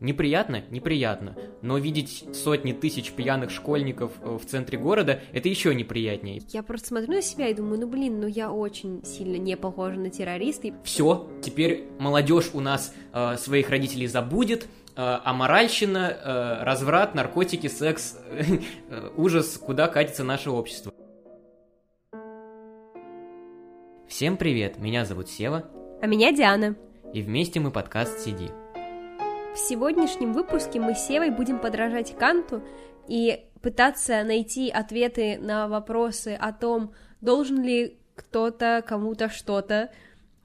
Неприятно? Неприятно. Но видеть сотни тысяч пьяных школьников э, в центре города, это еще неприятнее. Я просто смотрю на себя и думаю, ну блин, ну я очень сильно не похожа на террориста. Все, теперь молодежь у нас э, своих родителей забудет, э, а моральщина, э, разврат, наркотики, секс, ужас, куда катится наше общество. Всем привет, меня зовут Сева. А меня Диана. И вместе мы подкаст «Сиди». В сегодняшнем выпуске мы с Севой будем подражать Канту и пытаться найти ответы на вопросы о том, должен ли кто-то кому-то что-то,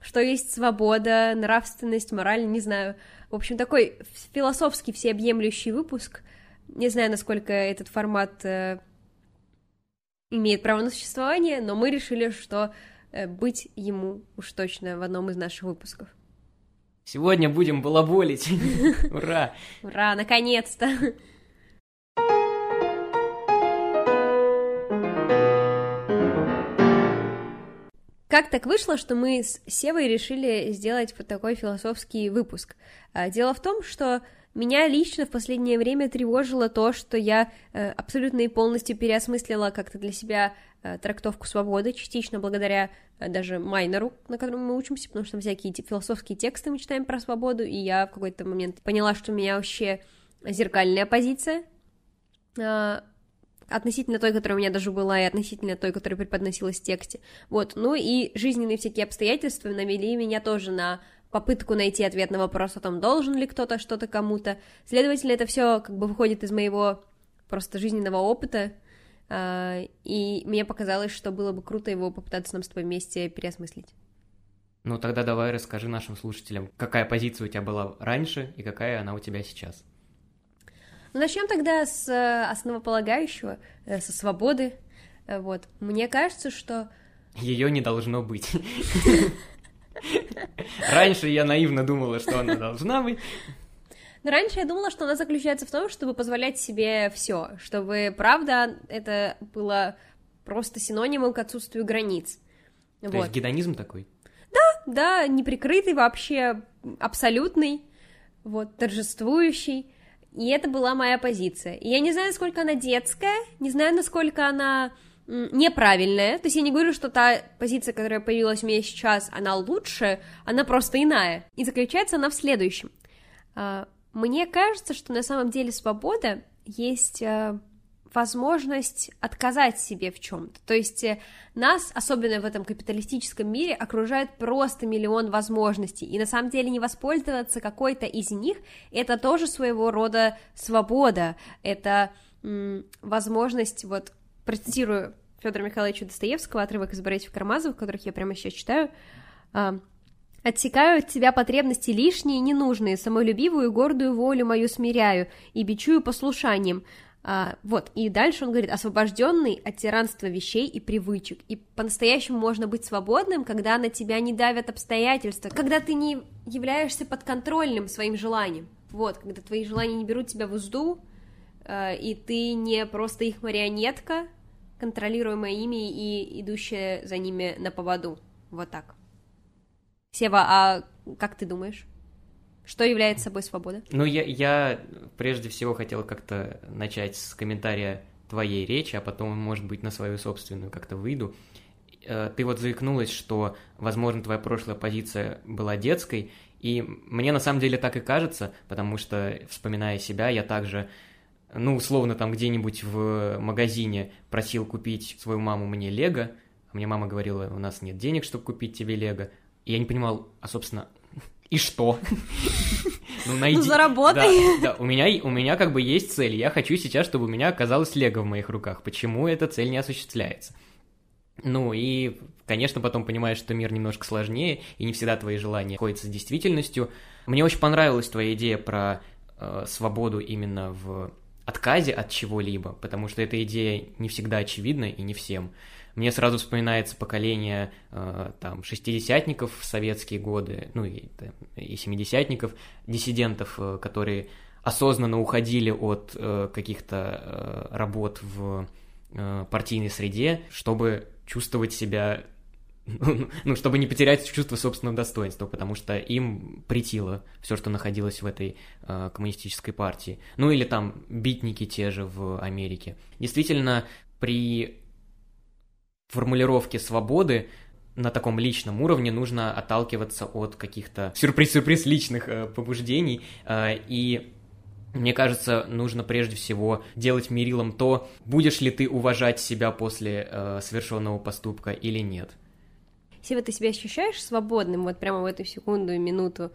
что есть свобода, нравственность, мораль, не знаю. В общем, такой философский всеобъемлющий выпуск. Не знаю, насколько этот формат э, имеет право на существование, но мы решили, что э, быть ему уж точно в одном из наших выпусков. Сегодня будем балаболить. Ура! Ура, наконец-то! Как так вышло, что мы с Севой решили сделать вот такой философский выпуск? А, дело в том, что меня лично в последнее время тревожило то, что я э, абсолютно и полностью переосмыслила как-то для себя трактовку свободы, частично благодаря э, даже майнеру, на котором мы учимся, потому что там всякие философские тексты мы читаем про свободу, и я в какой-то момент поняла, что у меня вообще зеркальная позиция э, относительно той, которая у меня даже была, и относительно той, которая преподносилась в тексте. Вот, ну и жизненные всякие обстоятельства навели меня тоже на попытку найти ответ на вопрос о том, должен ли кто-то что-то кому-то. Следовательно, это все как бы выходит из моего просто жизненного опыта, и мне показалось, что было бы круто его попытаться нам с тобой вместе переосмыслить. Ну тогда давай расскажи нашим слушателям, какая позиция у тебя была раньше и какая она у тебя сейчас. Ну, начнем тогда с э, основополагающего, э, со свободы. Э, вот. Мне кажется, что... Ее не должно быть. Раньше я наивно думала, что она должна быть. Но раньше я думала, что она заключается в том, чтобы позволять себе все, чтобы, правда, это было просто синонимом к отсутствию границ. То вот. есть гедонизм такой? Да, да, неприкрытый вообще, абсолютный, вот, торжествующий. И это была моя позиция. И я не знаю, насколько она детская, не знаю, насколько она неправильная. То есть я не говорю, что та позиция, которая появилась у меня сейчас, она лучше, она просто иная. И заключается она в следующем. Мне кажется, что на самом деле свобода есть а, возможность отказать себе в чем-то. То есть э, нас, особенно в этом капиталистическом мире, окружает просто миллион возможностей, и на самом деле не воспользоваться какой-то из них — это тоже своего рода свобода, это м- возможность вот процитирую Федора Михайловича Достоевского, отрывок из Борисов Кармазов, которых я прямо сейчас читаю, а, Отсекаю от тебя потребности лишние и ненужные, самолюбивую и гордую волю мою смиряю и бичую послушанием. А, вот, и дальше он говорит, освобожденный от тиранства вещей и привычек. И по-настоящему можно быть свободным, когда на тебя не давят обстоятельства, когда ты не являешься подконтрольным своим желанием. Вот, когда твои желания не берут тебя в узду, Э, и ты не просто их марионетка, контролируемая ими и идущая за ними на поводу. Вот так. Сева, а как ты думаешь? Что является собой свобода? Ну, я, я прежде всего хотел как-то начать с комментария твоей речи, а потом, может быть, на свою собственную как-то выйду. Э, ты вот заикнулась, что, возможно, твоя прошлая позиция была детской, и мне на самом деле так и кажется, потому что, вспоминая себя, я также ну, условно, там где-нибудь в магазине просил купить свою маму мне Лего, мне мама говорила, у нас нет денег, чтобы купить тебе Лего. И я не понимал, а, собственно, и что? Ну, найди... ну заработай. Да, да, у меня, у меня как бы есть цель. Я хочу сейчас, чтобы у меня оказалось лего в моих руках. Почему эта цель не осуществляется? Ну и, конечно, потом понимаешь, что мир немножко сложнее, и не всегда твои желания сходятся с действительностью. Мне очень понравилась твоя идея про э, свободу именно в отказе от чего-либо, потому что эта идея не всегда очевидна и не всем. Мне сразу вспоминается поколение э, там шестидесятников в советские годы, ну и, и семидесятников, диссидентов, э, которые осознанно уходили от э, каких-то э, работ в э, партийной среде, чтобы чувствовать себя ну, чтобы не потерять чувство собственного достоинства, потому что им притило все, что находилось в этой э, коммунистической партии. Ну или там битники те же в Америке. Действительно, при формулировке свободы на таком личном уровне нужно отталкиваться от каких-то сюрприз-сюрприз личных э, побуждений э, и мне кажется, нужно прежде всего делать мерилом то, будешь ли ты уважать себя после э, совершенного поступка или нет. Если ты себя ощущаешь свободным вот прямо в эту секунду и минуту?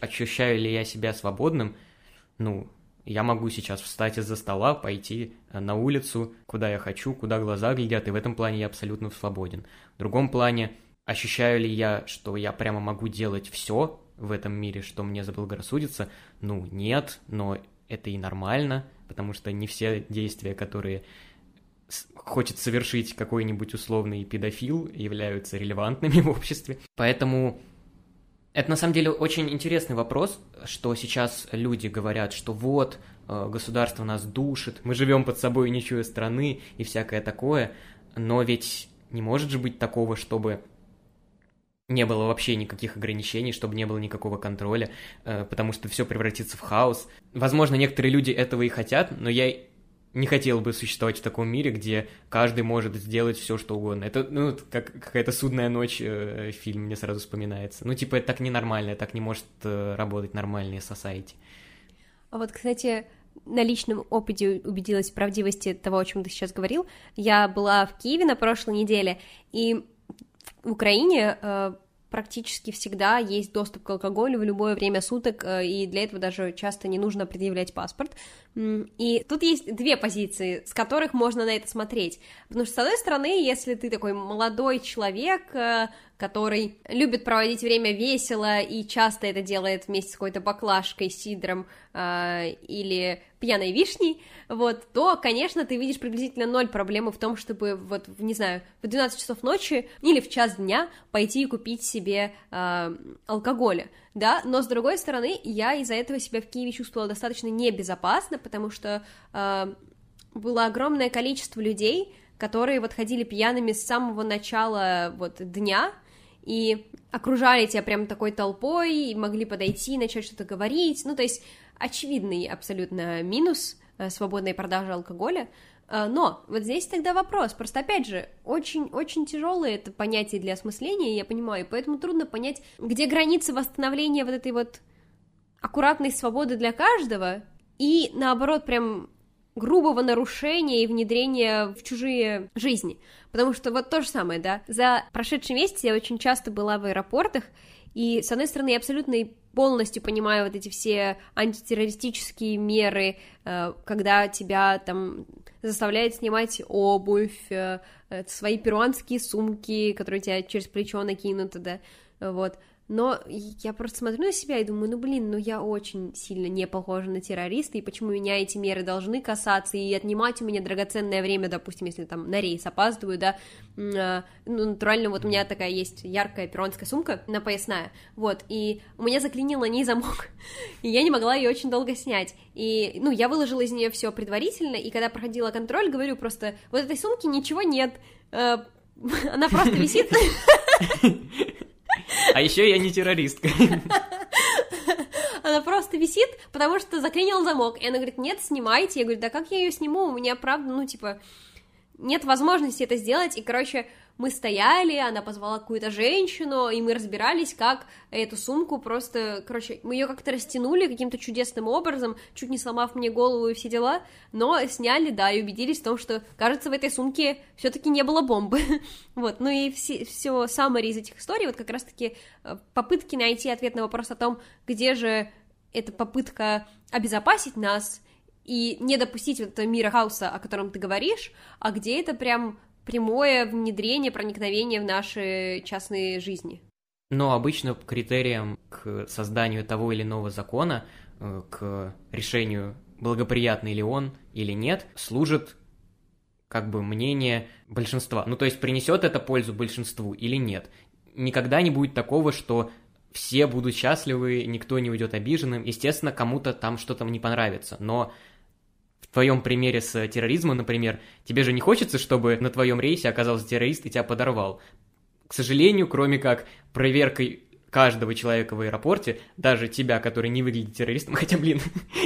Ощущаю ли я себя свободным? Ну, я могу сейчас встать из-за стола, пойти э, на улицу, куда я хочу, куда глаза глядят, и в этом плане я абсолютно свободен. В другом плане, ощущаю ли я, что я прямо могу делать все в этом мире, что мне заблагорассудится? Ну, нет, но это и нормально, потому что не все действия, которые хочет совершить какой-нибудь условный педофил, являются релевантными в обществе. Поэтому это на самом деле очень интересный вопрос, что сейчас люди говорят, что вот, э, государство нас душит, мы живем под собой ничего страны и всякое такое, но ведь не может же быть такого, чтобы не было вообще никаких ограничений, чтобы не было никакого контроля, э, потому что все превратится в хаос. Возможно, некоторые люди этого и хотят, но я не хотел бы существовать в таком мире, где каждый может сделать все, что угодно. Это, ну, как какая-то судная ночь э, фильм мне сразу вспоминается. Ну, типа, это так ненормально, так не может э, работать нормальные society. А вот, кстати, на личном опыте убедилась в правдивости того, о чем ты сейчас говорил. Я была в Киеве на прошлой неделе, и в Украине э, практически всегда есть доступ к алкоголю в любое время суток, э, и для этого даже часто не нужно предъявлять паспорт. И тут есть две позиции, с которых можно на это смотреть. Потому что, с одной стороны, если ты такой молодой человек, э, который любит проводить время весело и часто это делает вместе с какой-то баклажкой, сидром э, или пьяной вишней, вот, то, конечно, ты видишь приблизительно ноль проблемы в том, чтобы, вот, не знаю, в 12 часов ночи или в час дня пойти и купить себе э, алкоголя, да, но, с другой стороны, я из-за этого себя в Киеве чувствовала достаточно небезопасно, потому что э, было огромное количество людей, которые вот ходили пьяными с самого начала вот дня, и окружали тебя прям такой толпой, и могли подойти, начать что-то говорить, ну, то есть очевидный абсолютно минус э, свободной продажи алкоголя, но вот здесь тогда вопрос, просто опять же, очень-очень тяжелое это понятие для осмысления, я понимаю, и поэтому трудно понять, где границы восстановления вот этой вот аккуратной свободы для каждого, и наоборот, прям грубого нарушения и внедрения в чужие жизни. Потому что вот то же самое, да, за прошедший месяц я очень часто была в аэропортах, и, с одной стороны, я абсолютно полностью понимаю вот эти все антитеррористические меры, э, когда тебя там заставляют снимать обувь, э, свои перуанские сумки, которые тебя через плечо накинут, да, вот, но я просто смотрю на себя и думаю, ну блин, ну я очень сильно не похожа на террориста, и почему меня эти меры должны касаться и отнимать у меня драгоценное время, допустим, если там на рейс опаздываю, да, а, ну, натурально вот у меня такая есть яркая перуанская сумка на поясная, вот, и у меня заклинил на ней замок, и я не могла ее очень долго снять, и, ну, я выложила из нее все предварительно, и когда проходила контроль, говорю просто, вот этой сумки ничего нет, э, она просто висит. А еще я не террористка. Она просто висит, потому что заклинил замок. И она говорит, нет, снимайте. Я говорю, да как я ее сниму? У меня, правда, ну, типа, нет возможности это сделать. И, короче, мы стояли, она позвала какую-то женщину, и мы разбирались, как эту сумку просто, короче, мы ее как-то растянули каким-то чудесным образом, чуть не сломав мне голову и все дела, но сняли, да, и убедились в том, что, кажется, в этой сумке все-таки не было бомбы. вот, ну и все, все саммари из этих историй, вот как раз-таки э, попытки найти ответ на вопрос о том, где же эта попытка обезопасить нас, и не допустить вот этого мира хаоса, о котором ты говоришь, а где это прям прямое внедрение, проникновение в наши частные жизни. Но обычно критерием к созданию того или иного закона, э, к решению, благоприятный ли он или нет, служит как бы мнение большинства. Ну, то есть принесет это пользу большинству или нет. Никогда не будет такого, что все будут счастливы, никто не уйдет обиженным. Естественно, кому-то там что-то не понравится, но твоем примере с терроризмом, например, тебе же не хочется, чтобы на твоем рейсе оказался террорист и тебя подорвал. К сожалению, кроме как проверкой каждого человека в аэропорте, даже тебя, который не выглядит террористом, хотя, блин,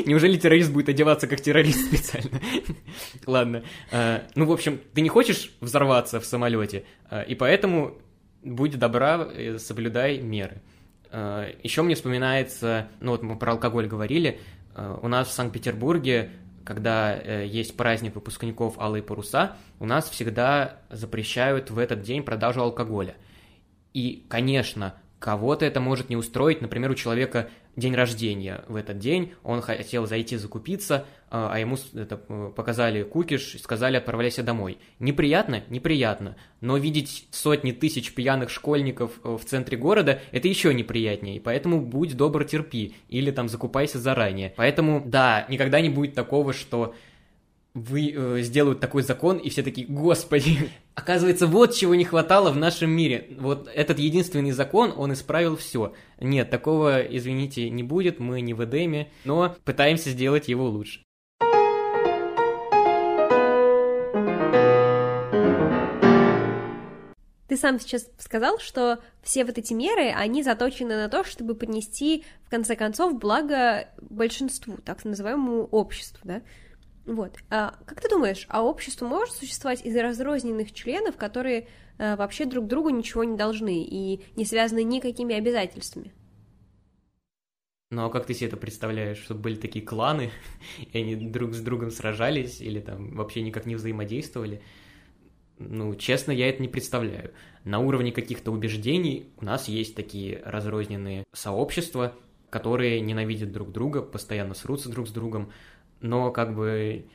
неужели террорист будет одеваться как террорист специально? Ладно. А, ну, в общем, ты не хочешь взорваться в самолете, а, и поэтому будь добра, э, соблюдай меры. Еще мне вспоминается, ну вот мы про алкоголь говорили, у нас в Санкт-Петербурге когда э, есть праздник выпускников «Алые паруса», у нас всегда запрещают в этот день продажу алкоголя. И, конечно, Кого-то это может не устроить, например, у человека день рождения в этот день, он хотел зайти закупиться, а, а ему это, э, показали кукиш и сказали отправляйся домой. Неприятно? Неприятно. Но видеть сотни тысяч пьяных школьников э, в центре города – это еще неприятнее, поэтому будь добр, терпи, или там закупайся заранее. Поэтому, да, никогда не будет такого, что вы э, сделают такой закон, и все такие, господи, оказывается, вот чего не хватало в нашем мире. Вот этот единственный закон, он исправил все. Нет, такого, извините, не будет, мы не в Эдеме, но пытаемся сделать его лучше. Ты сам сейчас сказал, что все вот эти меры, они заточены на то, чтобы поднести, в конце концов, благо большинству, так называемому обществу, да? Вот. А как ты думаешь, а общество может существовать из разрозненных членов, которые а, вообще друг другу ничего не должны и не связаны никакими обязательствами? Ну а как ты себе это представляешь, чтобы были такие кланы, и они друг с другом сражались или там вообще никак не взаимодействовали? Ну, честно, я это не представляю. На уровне каких-то убеждений у нас есть такие разрозненные сообщества, которые ненавидят друг друга, постоянно срутся друг с другом, но как бы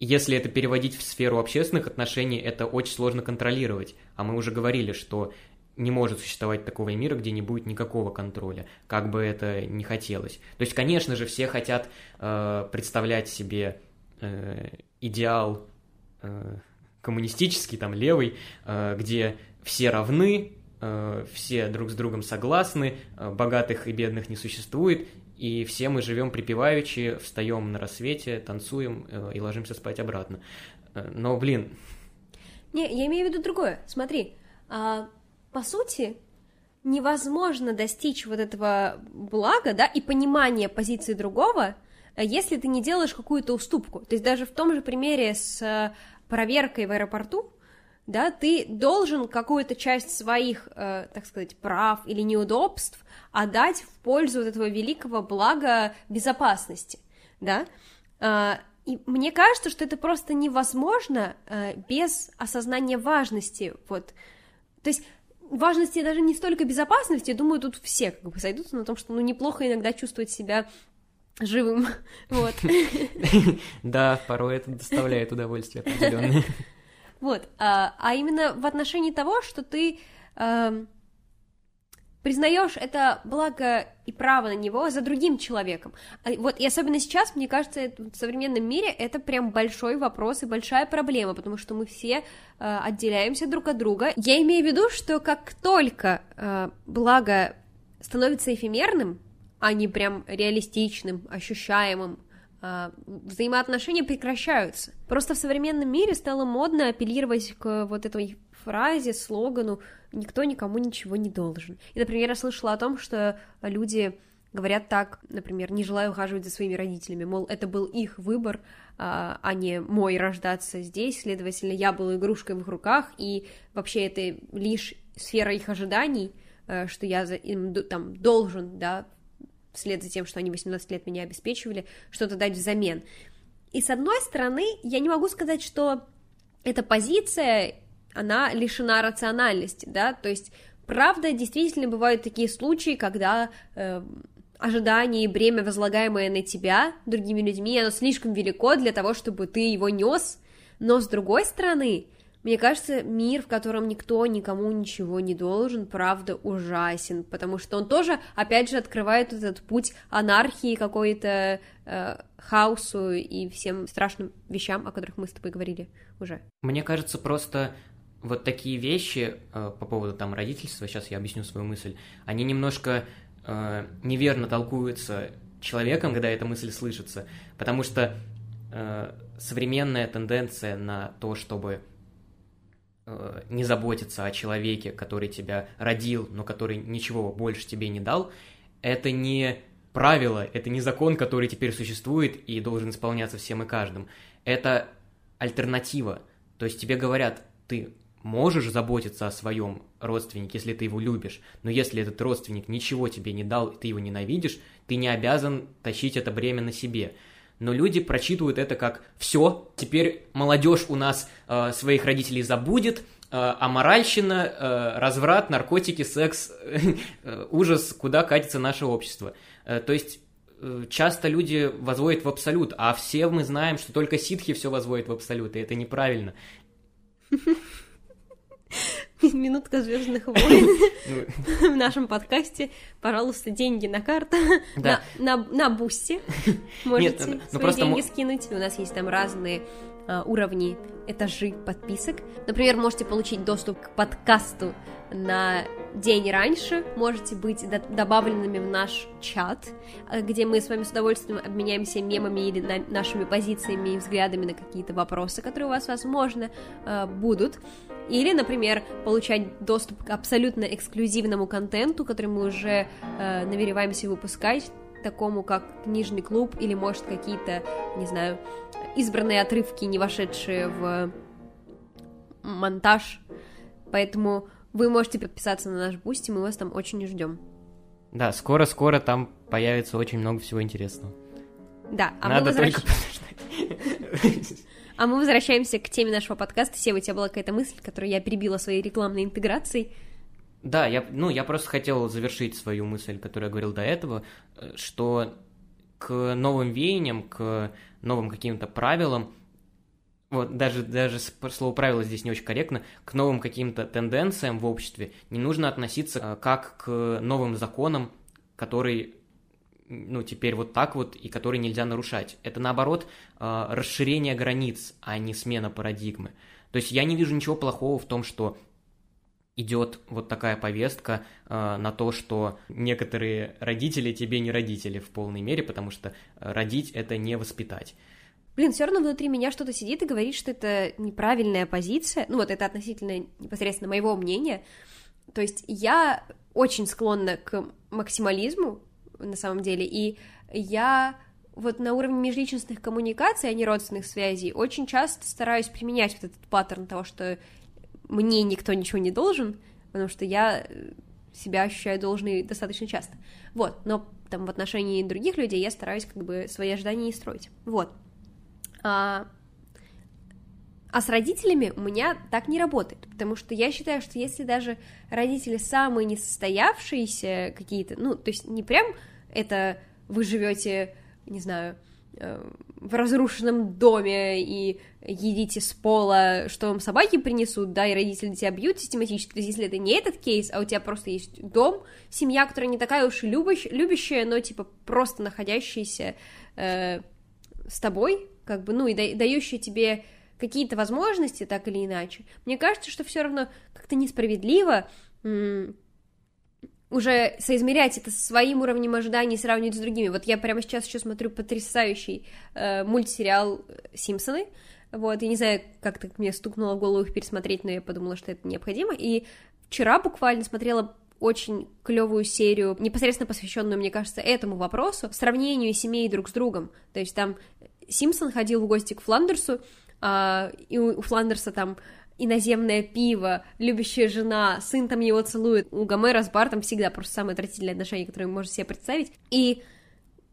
если это переводить в сферу общественных отношений, это очень сложно контролировать. А мы уже говорили, что не может существовать такого мира, где не будет никакого контроля, как бы это ни хотелось. То есть, конечно же, все хотят э, представлять себе э, идеал э, коммунистический, там, левый, э, где все равны, э, все друг с другом согласны, э, богатых и бедных не существует, и все мы живем припеваючи, встаем на рассвете, танцуем э, и ложимся спать обратно. Э, но, блин... Не, я имею в виду другое. Смотри, а, по сути, невозможно достичь вот этого блага, да, и понимания позиции другого, если ты не делаешь какую-то уступку. То есть даже в том же примере с э, проверкой в аэропорту, да, ты должен какую-то часть своих, э, так сказать, прав или неудобств отдать в пользу вот этого великого блага безопасности, да, э, и мне кажется, что это просто невозможно э, без осознания важности, вот, то есть важности даже не столько безопасности, думаю, тут все как бы сойдутся на том, что, ну, неплохо иногда чувствовать себя живым, вот. Да, порой это доставляет удовольствие определенное. Вот, а, а именно в отношении того, что ты э, признаешь это благо и право на него за другим человеком. А, вот, и особенно сейчас, мне кажется, в современном мире это прям большой вопрос и большая проблема, потому что мы все э, отделяемся друг от друга. Я имею в виду, что как только э, благо становится эфемерным, а не прям реалистичным, ощущаемым, а, взаимоотношения прекращаются. Просто в современном мире стало модно апеллировать к вот этой фразе, слогану «никто никому ничего не должен». И, например, я слышала о том, что люди говорят так, например, не желаю ухаживать за своими родителями, мол, это был их выбор, а, а не мой рождаться здесь, следовательно, я была игрушкой в их руках, и вообще это лишь сфера их ожиданий, э, что я им там должен, да, вслед за тем, что они 18 лет меня обеспечивали, что-то дать взамен. И с одной стороны, я не могу сказать, что эта позиция, она лишена рациональности, да, то есть, правда, действительно бывают такие случаи, когда э, ожидание и бремя, возлагаемое на тебя другими людьми, оно слишком велико для того, чтобы ты его нес, но с другой стороны, мне кажется, мир, в котором никто никому ничего не должен, правда ужасен, потому что он тоже, опять же, открывает этот путь анархии, какой-то э, хаосу и всем страшным вещам, о которых мы с тобой говорили уже. Мне кажется, просто вот такие вещи э, по поводу там родительства, сейчас я объясню свою мысль, они немножко э, неверно толкуются человеком, когда эта мысль слышится, потому что э, современная тенденция на то, чтобы э, не заботиться о человеке, который тебя родил, но который ничего больше тебе не дал, это не правило, это не закон, который теперь существует и должен исполняться всем и каждым. Это альтернатива. То есть тебе говорят, ты можешь заботиться о своем родственнике, если ты его любишь, но если этот родственник ничего тебе не дал, и ты его ненавидишь, ты не обязан тащить это бремя на себе. Но люди прочитывают это как «все, теперь молодежь у нас э, своих родителей забудет», э, аморальщина, э, разврат, наркотики, секс, э, ужас, куда катится наше общество. Э, то есть часто люди возводят в абсолют, а все мы знаем, что только ситхи все возводят в абсолют, и это неправильно. Минутка Звездных войн в нашем подкасте. Пожалуйста, деньги на карту. На, на, на бусте. Можете Нет, ну, свои деньги скинуть. У нас есть там разные а, уровни, этажи подписок. Например, можете получить доступ к подкасту на день раньше, можете быть добавленными в наш чат, а, где мы с вами с удовольствием обменяемся мемами или на нашими позициями и взглядами на какие-то вопросы, которые у вас, возможно, а, будут. Или, например, получать доступ к абсолютно эксклюзивному контенту, который мы уже э, намереваемся выпускать, такому как книжный клуб или, может, какие-то, не знаю, избранные отрывки, не вошедшие в монтаж. Поэтому вы можете подписаться на наш бусти, мы вас там очень ждем. Да, скоро-скоро там появится очень много всего интересного. Да, а Надо мы возвращ... только А мы возвращаемся к теме нашего подкаста. Сева, у тебя была какая-то мысль, которую я перебила своей рекламной интеграцией. Да, я, ну, я просто хотел завершить свою мысль, которую я говорил до этого, э, что к новым веяниям, к новым каким-то правилам, вот даже, даже слово правило здесь не очень корректно, к новым каким-то тенденциям в обществе не нужно относиться э, как к новым законам, которые ну, теперь вот так вот, и которые нельзя нарушать. Это, наоборот, э, расширение границ, а не смена парадигмы. То есть я не вижу ничего плохого в том, что идет вот такая повестка э, на то, что некоторые родители тебе не родители в полной мере, потому что родить это не воспитать. Блин, все равно внутри меня что-то сидит и говорит, что это неправильная позиция. Ну вот это относительно непосредственно моего мнения. То есть я очень склонна к максимализму, на самом деле, и я вот на уровне межличностных коммуникаций, а не родственных связей, очень часто стараюсь применять вот этот паттерн того, что мне никто ничего не должен, потому что я себя ощущаю должной достаточно часто. Вот, но там в отношении других людей я стараюсь как бы свои ожидания не строить. Вот. А, а с родителями у меня так не работает, потому что я считаю, что если даже родители самые несостоявшиеся какие-то, ну, то есть не прям это вы живете, не знаю, э, в разрушенном доме и едите с пола, что вам собаки принесут, да, и родители тебя бьют систематически, то есть если это не этот кейс, а у тебя просто есть дом, семья, которая не такая уж и любящ, любящая, но типа просто находящаяся э, с тобой, как бы, ну, и да, дающая тебе какие-то возможности, так или иначе, мне кажется, что все равно как-то несправедливо уже соизмерять это со своим уровнем ожиданий и сравнивать с другими. Вот я прямо сейчас еще смотрю потрясающий э, мультсериал «Симпсоны», вот, я не знаю, как так мне стукнуло в голову их пересмотреть, но я подумала, что это необходимо, и вчера буквально смотрела очень клевую серию, непосредственно посвященную, мне кажется, этому вопросу, сравнению семей друг с другом. То есть там Симпсон ходил в гости к Фландерсу, а, и у, у Фландерса там иноземное пиво, любящая жена, сын там его целует. У Гомера с Бартом всегда просто самые отвратительные отношения, которые можете себе представить. И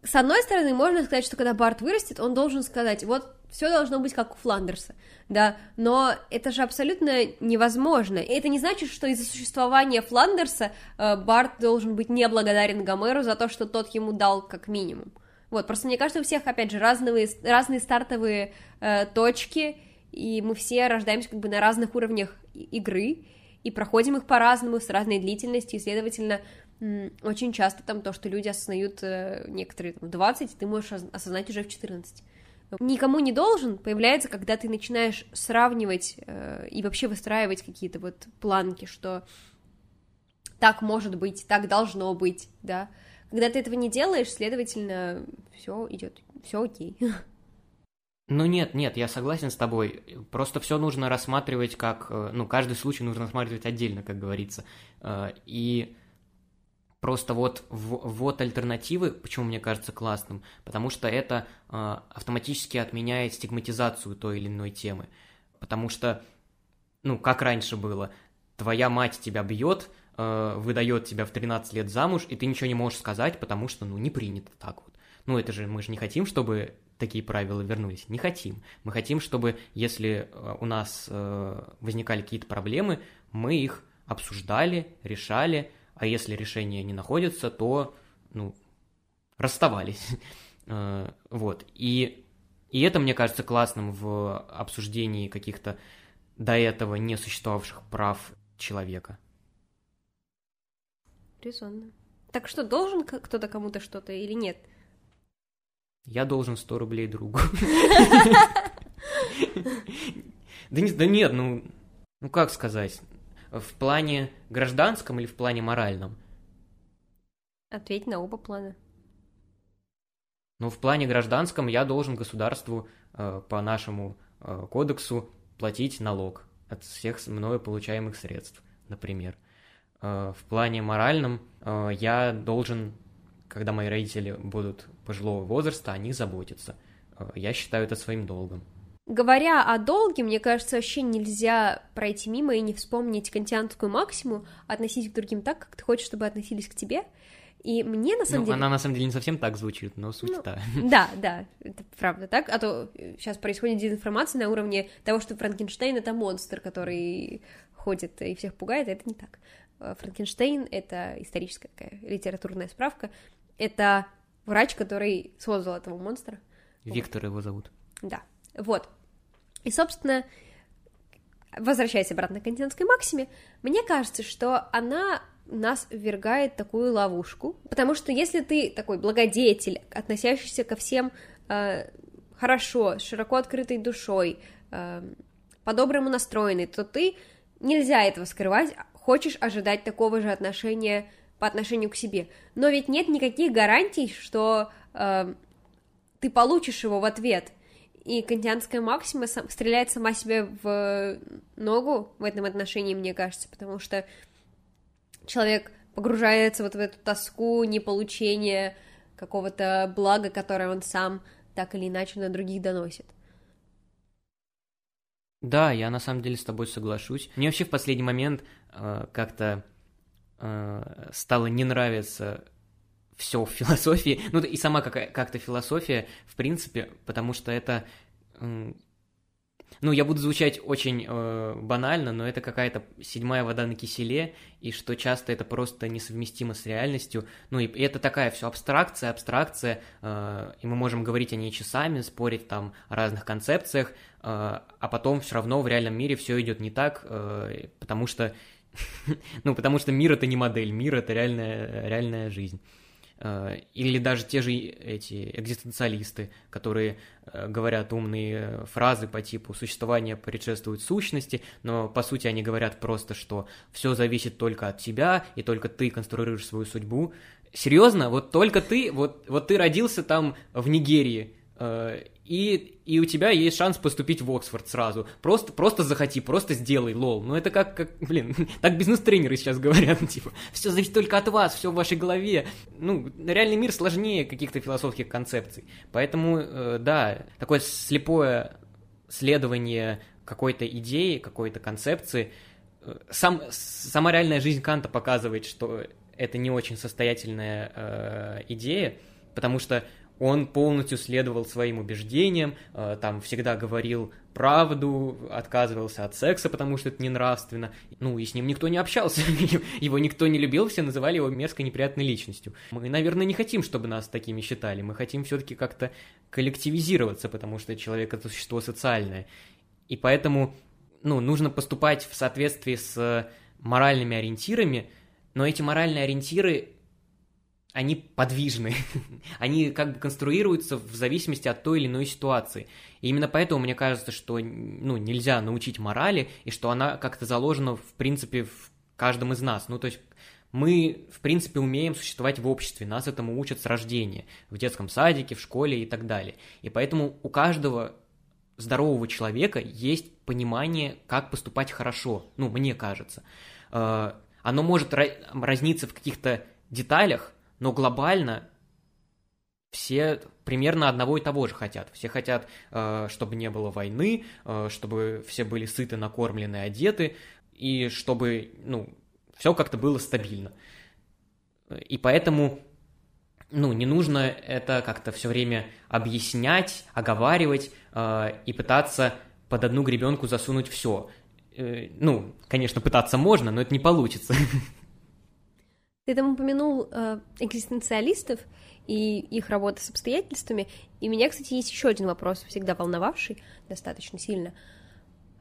с одной стороны, можно сказать, что когда Барт вырастет, он должен сказать, вот все должно быть как у Фландерса, да, но это же абсолютно невозможно. И это не значит, что из-за существования Фландерса э, Барт должен быть неблагодарен Гомеру за то, что тот ему дал как минимум. Вот, просто мне кажется, у всех, опять же, разные, разные стартовые э, точки, и мы все рождаемся как бы на разных уровнях игры, и проходим их по-разному, с разной длительностью, и, следовательно, очень часто там то, что люди осознают э, некоторые там, в 20, ты можешь осознать уже в 14. Никому не должен появляется, когда ты начинаешь сравнивать э, и вообще выстраивать какие-то вот планки, что так может быть, так должно быть, да, когда ты этого не делаешь, следовательно, все идет, все окей. Ну нет, нет, я согласен с тобой. Просто все нужно рассматривать как... Э, ну, каждый случай нужно рассматривать отдельно, как говорится. Э, и просто вот, вот альтернативы, почему мне кажется классным, потому что это э, автоматически отменяет стигматизацию той или иной темы. Потому что, ну, как раньше было, твоя мать тебя бьет, выдает тебя в 13 лет замуж, и ты ничего не можешь сказать, потому что, ну, не принято так вот. Ну, это же мы же не хотим, чтобы такие правила вернулись. Не хотим. Мы хотим, чтобы если э, у нас э, возникали какие-то проблемы, мы их обсуждали, решали, а если решения не находятся, то, ну, расставались. Э, вот. И, и это, мне кажется, классным в обсуждении каких-то до этого не существовавших прав человека. Резонно. Так что, должен кто-то кому-то что-то или нет? Я должен 100 рублей другу. Да, не, да нет, ну, ну как сказать, в плане гражданском или в плане моральном? Ответь на оба плана. Ну, в плане гражданском я должен государству э, по нашему э, кодексу платить налог от всех мною получаемых средств, например. Э, в плане моральном э, я должен когда мои родители будут пожилого возраста, о них заботиться. Э, я считаю это своим долгом. Говоря о долге, мне кажется, вообще нельзя пройти мимо и не вспомнить кантианскую максиму «относись к другим так, как ты хочешь, чтобы относились к тебе». И мне на самом ну, деле... Она на самом деле не совсем так звучит, но суть ну, та. Да, да, это правда так. А то сейчас происходит дезинформация на уровне того, что Франкенштейн — это монстр, который ходит и всех пугает, а это не так. Э, Франкенштейн — это историческая такая литературная справка, это врач, который создал этого монстра. Виктор его зовут. Да, вот. И, собственно, возвращаясь обратно к кантинской максиме, мне кажется, что она нас ввергает такую ловушку, потому что если ты такой благодетель, относящийся ко всем э, хорошо, с широко открытой душой, э, по-доброму настроенный, то ты нельзя этого скрывать, хочешь ожидать такого же отношения по отношению к себе. Но ведь нет никаких гарантий, что э, ты получишь его в ответ. И кантианская максима стреляет сама себе в ногу в этом отношении, мне кажется, потому что человек погружается вот в эту тоску неполучения какого-то блага, которое он сам так или иначе на других доносит. Да, я на самом деле с тобой соглашусь. Мне вообще в последний момент э, как-то э, стало не нравиться все в философии, ну и сама как- как-то философия, в принципе, потому что это, ну я буду звучать очень э, банально, но это какая-то седьмая вода на киселе, и что часто это просто несовместимо с реальностью, ну и, и это такая все абстракция, абстракция, э, и мы можем говорить о ней часами, спорить там о разных концепциях, э, а потом все равно в реальном мире все идет не так, э, потому что ну, потому что мир — это не модель, мир — это реальная, реальная жизнь. Э, или даже те же эти экзистенциалисты, которые э, говорят умные фразы по типу «существование предшествует сущности», но по сути они говорят просто, что все зависит только от тебя, и только ты конструируешь свою судьбу. Серьезно? Вот только ты, вот, вот ты родился там в Нигерии, и, и у тебя есть шанс поступить в Оксфорд сразу. Просто, просто захоти, просто сделай, лол. Ну это как, как блин, так бизнес-тренеры сейчас говорят, типа, все зависит только от вас, все в вашей голове. Ну, реальный мир сложнее каких-то философских концепций. Поэтому, э, да, такое слепое следование какой-то идеи, какой-то концепции. Э, сам, сама реальная жизнь Канта показывает, что это не очень состоятельная э, идея, потому что он полностью следовал своим убеждениям, э, там всегда говорил правду, отказывался от секса, потому что это не нравственно. Ну, и с ним никто не общался, его никто не любил, все называли его мерзкой неприятной личностью. Мы, наверное, не хотим, чтобы нас такими считали, мы хотим все-таки как-то коллективизироваться, потому что человек — это существо социальное. И поэтому, ну, нужно поступать в соответствии с моральными ориентирами, но эти моральные ориентиры они подвижны, они как бы конструируются в зависимости от той или иной ситуации. И именно поэтому мне кажется, что ну, нельзя научить морали, и что она как-то заложена, в принципе, в каждом из нас. Ну, то есть мы, в принципе, умеем существовать в обществе, нас этому учат с рождения, в детском садике, в школе и так далее. И поэтому у каждого здорового человека есть понимание, как поступать хорошо, ну, мне кажется. Э, оно может разниться в каких-то деталях, но глобально все примерно одного и того же хотят. Все хотят, э, чтобы не было войны, э, чтобы все были сыты, накормлены, одеты, и чтобы, ну, все как-то было стабильно. И поэтому, ну, не нужно это как-то все время объяснять, оговаривать э, и пытаться под одну гребенку засунуть все. Ну, конечно, пытаться можно, но это не получится. Ты там упомянул э, экзистенциалистов и их работы с обстоятельствами, и меня, кстати, есть еще один вопрос, всегда волновавший достаточно сильно.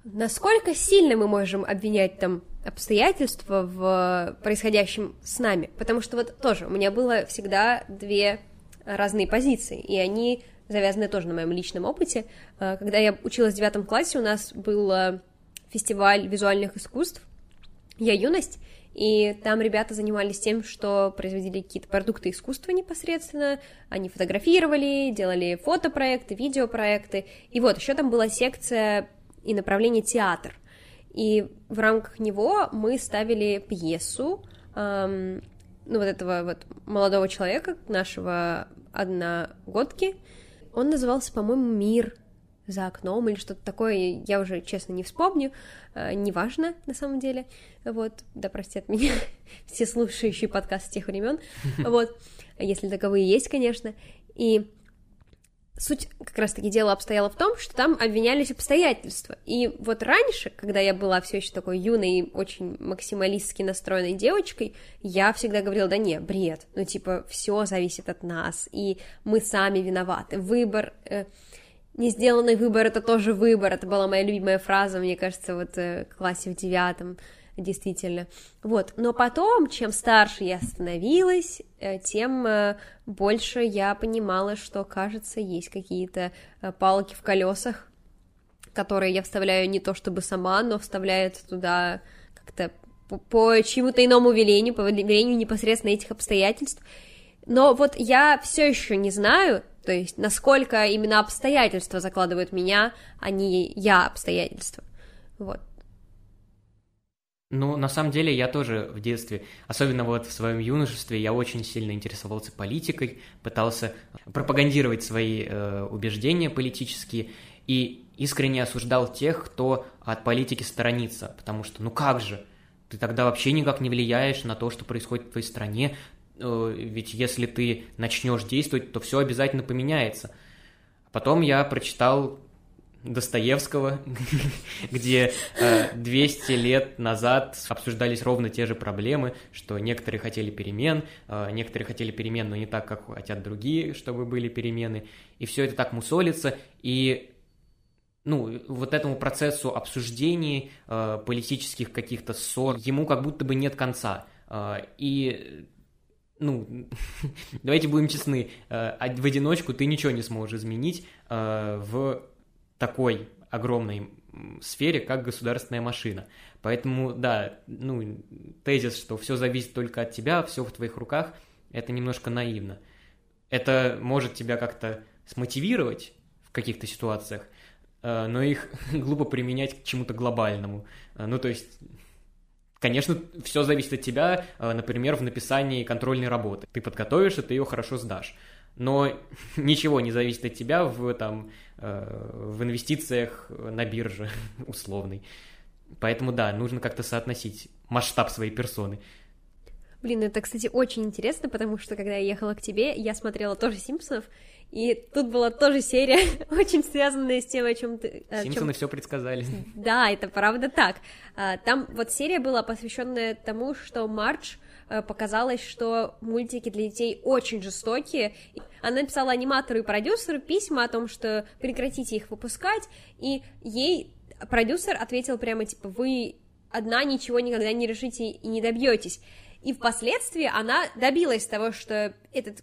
Насколько сильно мы можем обвинять там обстоятельства в происходящем с нами? Потому что вот тоже у меня было всегда две разные позиции, и они завязаны тоже на моем личном опыте. Э, когда я училась в девятом классе, у нас был э, фестиваль визуальных искусств «Я юность», и там ребята занимались тем, что производили какие-то продукты искусства непосредственно, они фотографировали, делали фотопроекты, видеопроекты, и вот еще там была секция и направление театр, и в рамках него мы ставили пьесу, эм, ну, вот этого вот молодого человека, нашего одногодки, он назывался, по-моему, «Мир», за окном или что-то такое, я уже, честно, не вспомню, э, неважно на самом деле, вот, да простят меня все слушающие подкасты тех времен, вот, если таковые есть, конечно, и суть как раз-таки дела обстояла в том, что там обвинялись обстоятельства. И вот раньше, когда я была все еще такой юной, очень максималистски настроенной девочкой, я всегда говорила, да не, бред, ну типа все зависит от нас, и мы сами виноваты. Выбор э, не сделанный выбор это тоже выбор. Это была моя любимая фраза, мне кажется, вот э, в классе в девятом, действительно. Вот, но потом, чем старше я становилась, э, тем э, больше я понимала, что, кажется, есть какие-то палки в колесах, которые я вставляю не то чтобы сама, но вставляют туда как-то по, по чьему-то иному велению, по велению непосредственно этих обстоятельств. Но вот я все еще не знаю, то есть, насколько именно обстоятельства закладывают меня, а не я обстоятельства. Вот. Ну, на самом деле, я тоже в детстве, особенно вот в своем юношестве, я очень сильно интересовался политикой, пытался пропагандировать свои э, убеждения политические и искренне осуждал тех, кто от политики сторонится, потому что, ну как же, ты тогда вообще никак не влияешь на то, что происходит в твоей стране, ведь если ты начнешь действовать, то все обязательно поменяется. Потом я прочитал Достоевского, где 200 э, лет назад обсуждались ровно те же проблемы, что некоторые хотели перемен, э, некоторые хотели перемен, но не так, как хотят другие, чтобы были перемены, и все это так мусолится, и ну, вот этому процессу обсуждений политических каких-то ссор, ему как будто бы нет конца. И ну, давайте будем честны, э, в одиночку ты ничего не сможешь изменить э, в такой огромной сфере, как государственная машина. Поэтому, да, ну, тезис, что все зависит только от тебя, все в твоих руках, это немножко наивно. Это может тебя как-то смотивировать в каких-то ситуациях, э, но их глупо применять к чему-то глобальному. Ну, то есть Конечно, все зависит от тебя, э, например, в написании контрольной работы. Ты подготовишь, и ты ее хорошо сдашь. Но ничего не зависит от тебя в, там, э, в инвестициях на бирже условной. Поэтому да, нужно как-то соотносить масштаб своей персоны. Блин, это, кстати, очень интересно, потому что когда я ехала к тебе, я смотрела тоже Симпсонов, и тут была тоже серия, очень связанная с тем, о чем ты... Симпсоны чем... все предсказали. Да, это правда так. А, там вот серия была посвященная тому, что Мардж э, показалось, что мультики для детей очень жестокие. Она написала аниматору и продюсеру письма о том, что прекратите их выпускать, и ей продюсер ответил прямо типа, вы одна ничего никогда не решите и не добьетесь. И впоследствии она добилась того, что этот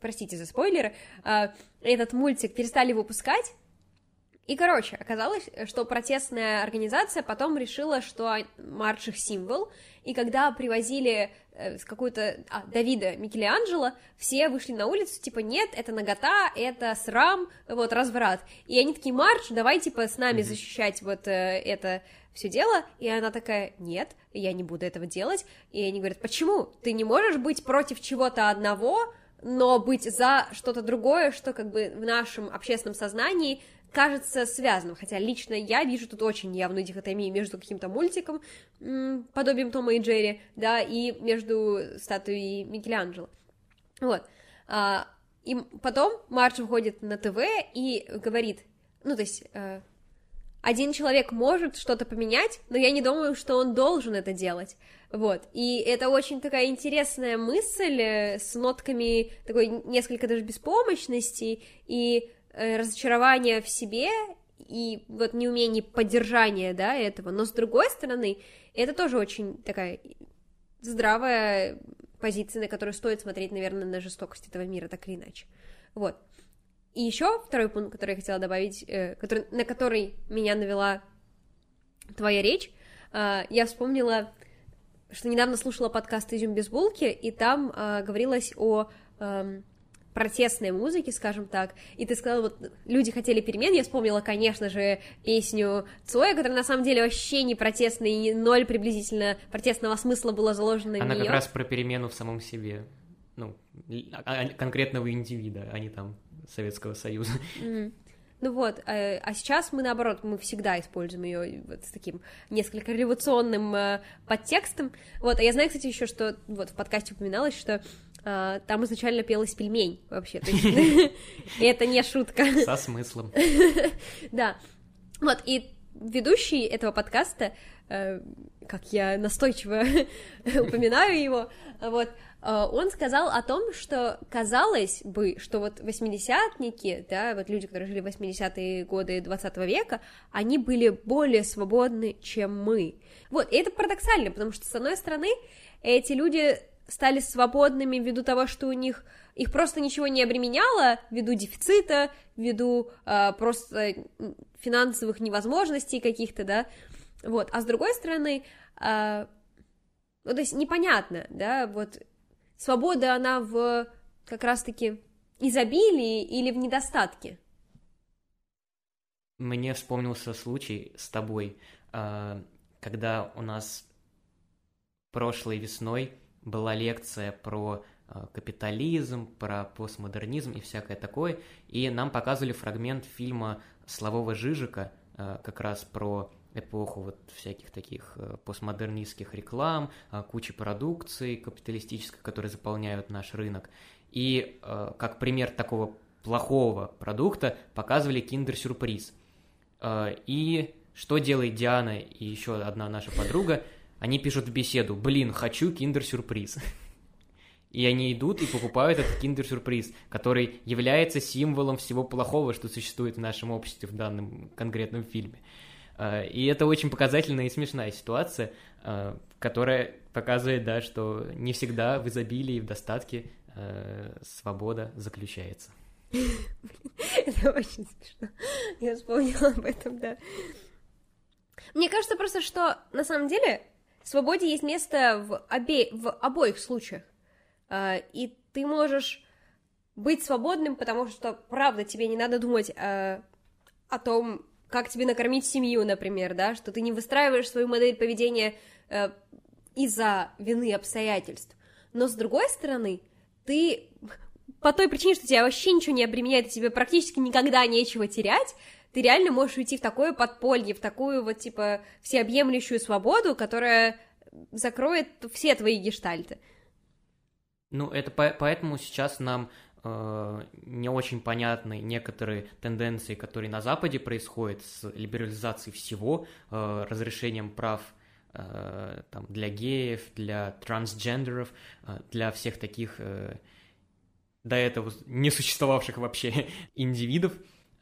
простите за спойлеры, а, этот мультик перестали выпускать, и, короче, оказалось, что протестная организация потом решила, что марш их символ, и когда привозили э, какую-то... А, Давида Микеланджело, все вышли на улицу, типа, нет, это нагота, это срам, вот, разврат. И они такие, марш, давай, типа, с нами защищать вот э, это все дело, и она такая, нет, я не буду этого делать, и они говорят, почему? Ты не можешь быть против чего-то одного, но быть за что-то другое, что как бы в нашем общественном сознании кажется связанным, хотя лично я вижу тут очень явную дихотомию между каким-то мультиком, подобием Тома и Джерри, да, и между статуей Микеланджело. Вот. А, и потом Марч выходит на ТВ и говорит, ну, то есть, э, один человек может что-то поменять, но я не думаю, что он должен это делать. Вот. И это очень такая интересная мысль э, с нотками такой несколько даже беспомощности и э, разочарования в себе и вот неумение поддержания, да, этого. Но с другой стороны, это тоже очень такая здравая позиция, на которую стоит смотреть, наверное, на жестокость этого мира, так или иначе. Вот. И еще второй пункт, который я хотела добавить, э, который, на который меня навела твоя речь, э, я вспомнила, что недавно слушала подкаст «Изюм без булки», и там э, говорилось о э, протестной музыке, скажем так, и ты сказала, вот, люди хотели перемен, я вспомнила, конечно же, песню Цоя, которая на самом деле вообще не протестная, и ноль приблизительно протестного смысла было заложено Она в нее. как раз про перемену в самом себе, ну, а, а, конкретного индивида, а не там Советского Союза. Mm. Ну вот, а, а сейчас мы наоборот, мы всегда используем ее вот с таким несколько революционным э, подтекстом. Вот, а я знаю, кстати, еще, что вот в подкасте упоминалось, что э, там изначально пелась пельмень вообще. Это не шутка. Со смыслом. Да. Вот, и ведущий этого подкаста, э, как я настойчиво упоминаю его, вот, Э, он сказал о том, что казалось бы, что вот восьмидесятники, да, вот люди, которые жили в 80-е годы 20 века, они были более свободны, чем мы. Вот, и это парадоксально, потому что, с одной стороны, эти люди стали свободными ввиду того, что у них их просто ничего не обременяло ввиду дефицита, ввиду э, просто финансовых невозможностей каких-то, да, вот, а с другой стороны, э, ну, то есть непонятно, да, вот свобода, она в как раз-таки изобилии или в недостатке? Мне вспомнился случай с тобой, а, когда у нас прошлой весной была лекция про а, капитализм, про постмодернизм и всякое такое, и нам показывали фрагмент фильма Славова Жижика, как раз про эпоху вот всяких таких э, постмодернистских реклам, э, кучи продукции капиталистической, которые заполняют наш рынок. И э, как пример такого плохого продукта показывали киндер-сюрприз. И что делает Диана и еще одна наша подруга? Они пишут в беседу, блин, хочу киндер-сюрприз. И они идут и покупают этот киндер-сюрприз, который является символом всего плохого, что существует в нашем обществе в данном конкретном фильме. Э, и это очень показательная и смешная ситуация, э, которая показывает, да, что не всегда в изобилии и в достатке э, свобода заключается. Это очень смешно. Я вспомнила об этом, да. Мне кажется просто, что на самом деле свободе есть место в, обе... в обоих случаях. И ты можешь быть свободным, потому что, правда, тебе не надо думать о том, как тебе накормить семью, например, да, что ты не выстраиваешь свою модель поведения э, из-за вины обстоятельств. Но с другой стороны, ты по той причине, что тебя вообще ничего не обременяет, и тебе практически никогда нечего терять, ты реально можешь уйти в такое подполье, в такую вот, типа, всеобъемлющую свободу, которая закроет все твои гештальты. Ну, это по поэтому сейчас нам Э, не очень понятны некоторые тенденции, которые на Западе происходят с либерализацией всего, э, разрешением прав э, там, для геев, для трансгендеров, для всех таких до этого не существовавших вообще индивидов.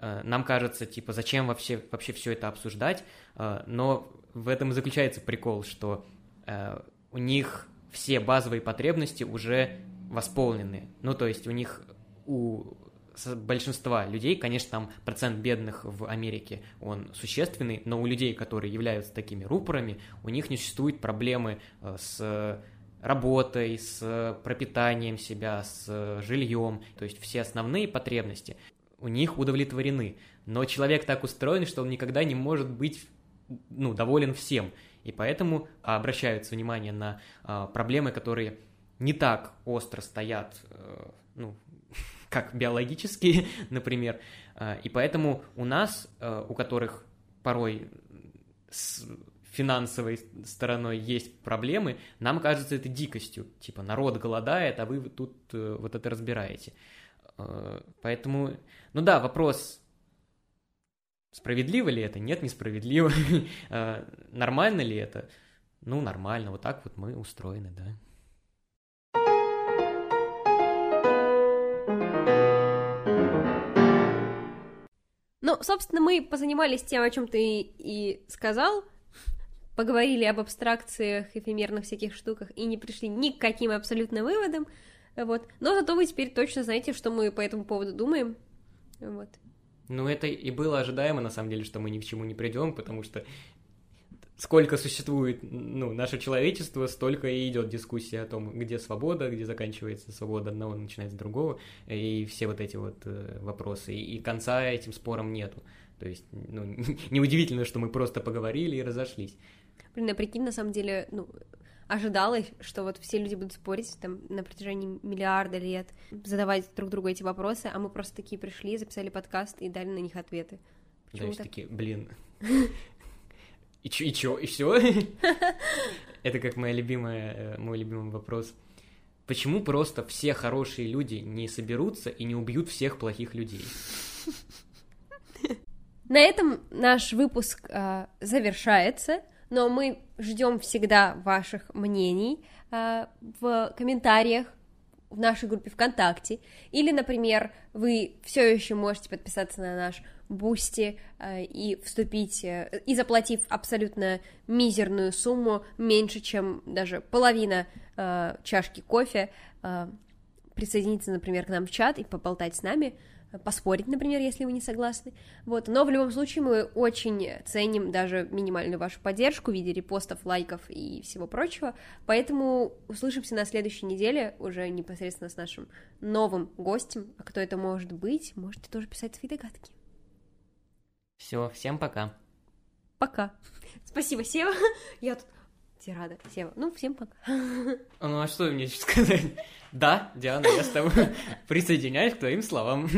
Нам кажется, типа, зачем вообще, вообще все это обсуждать, но в этом и заключается прикол, что у них все базовые потребности уже восполнены. Ну, то есть у них у большинства людей, конечно, там процент бедных в Америке, он существенный, но у людей, которые являются такими рупорами, у них не существует проблемы э, с работой, с пропитанием себя, с жильем, то есть все основные потребности у них удовлетворены. Но человек так устроен, что он никогда не может быть ну, доволен всем. И поэтому обращаются внимание на а, проблемы, которые не так остро стоят, э, ну, как биологические, например. А, и поэтому у нас, э, у которых порой с финансовой стороной есть проблемы, нам кажется это дикостью. Типа народ голодает, а вы тут э, вот это разбираете. Поэтому, ну да, вопрос Справедливо ли это? Нет, несправедливо. Нормально ли это? Ну, нормально. Вот так вот мы устроены, да. Ну, собственно, мы позанимались тем, о чем ты и сказал, поговорили об абстракциях, эфемерных всяких штуках и не пришли ни к каким абсолютно выводам, вот. Но зато вы теперь точно знаете, что мы по этому поводу думаем, вот. Ну, это и было ожидаемо, на самом деле, что мы ни к чему не придем, потому что сколько существует ну, наше человечество, столько и идет дискуссия о том, где свобода, где заканчивается свобода одного, начинается другого, и все вот эти вот э, вопросы. И, и конца этим спорам нету. То есть, ну, неудивительно, что мы просто поговорили и разошлись. Блин, а прикинь, на самом деле, ну, ожидалось, что вот все люди будут спорить там на протяжении миллиарда лет, задавать друг другу эти вопросы, а мы просто такие пришли, записали подкаст и дали на них ответы. Почему Знаешь, так? такие, блин, и чё, и чё, и все? Это как моя любимая, э, мой любимый вопрос. Почему просто все хорошие люди не соберутся и не убьют всех плохих людей? На этом наш выпуск э, завершается но мы ждем всегда ваших мнений э, в комментариях в нашей группе ВКонтакте, или, например, вы все еще можете подписаться на наш Бусти э, и вступить, э, и заплатив абсолютно мизерную сумму, меньше, чем даже половина э, чашки кофе, присоединиться, например, к нам в чат и поболтать с нами, поспорить, например, если вы не согласны. Вот. Но в любом случае мы очень ценим даже минимальную вашу поддержку в виде репостов, лайков и всего прочего. Поэтому услышимся на следующей неделе уже непосредственно с нашим новым гостем. А кто это может быть, можете тоже писать свои догадки. Все, всем пока. Пока. Спасибо, Сева. Я тут тирада. Сева, ну, всем пока. Ну, а что мне сказать? Да, Диана, я с тобой присоединяюсь к твоим словам.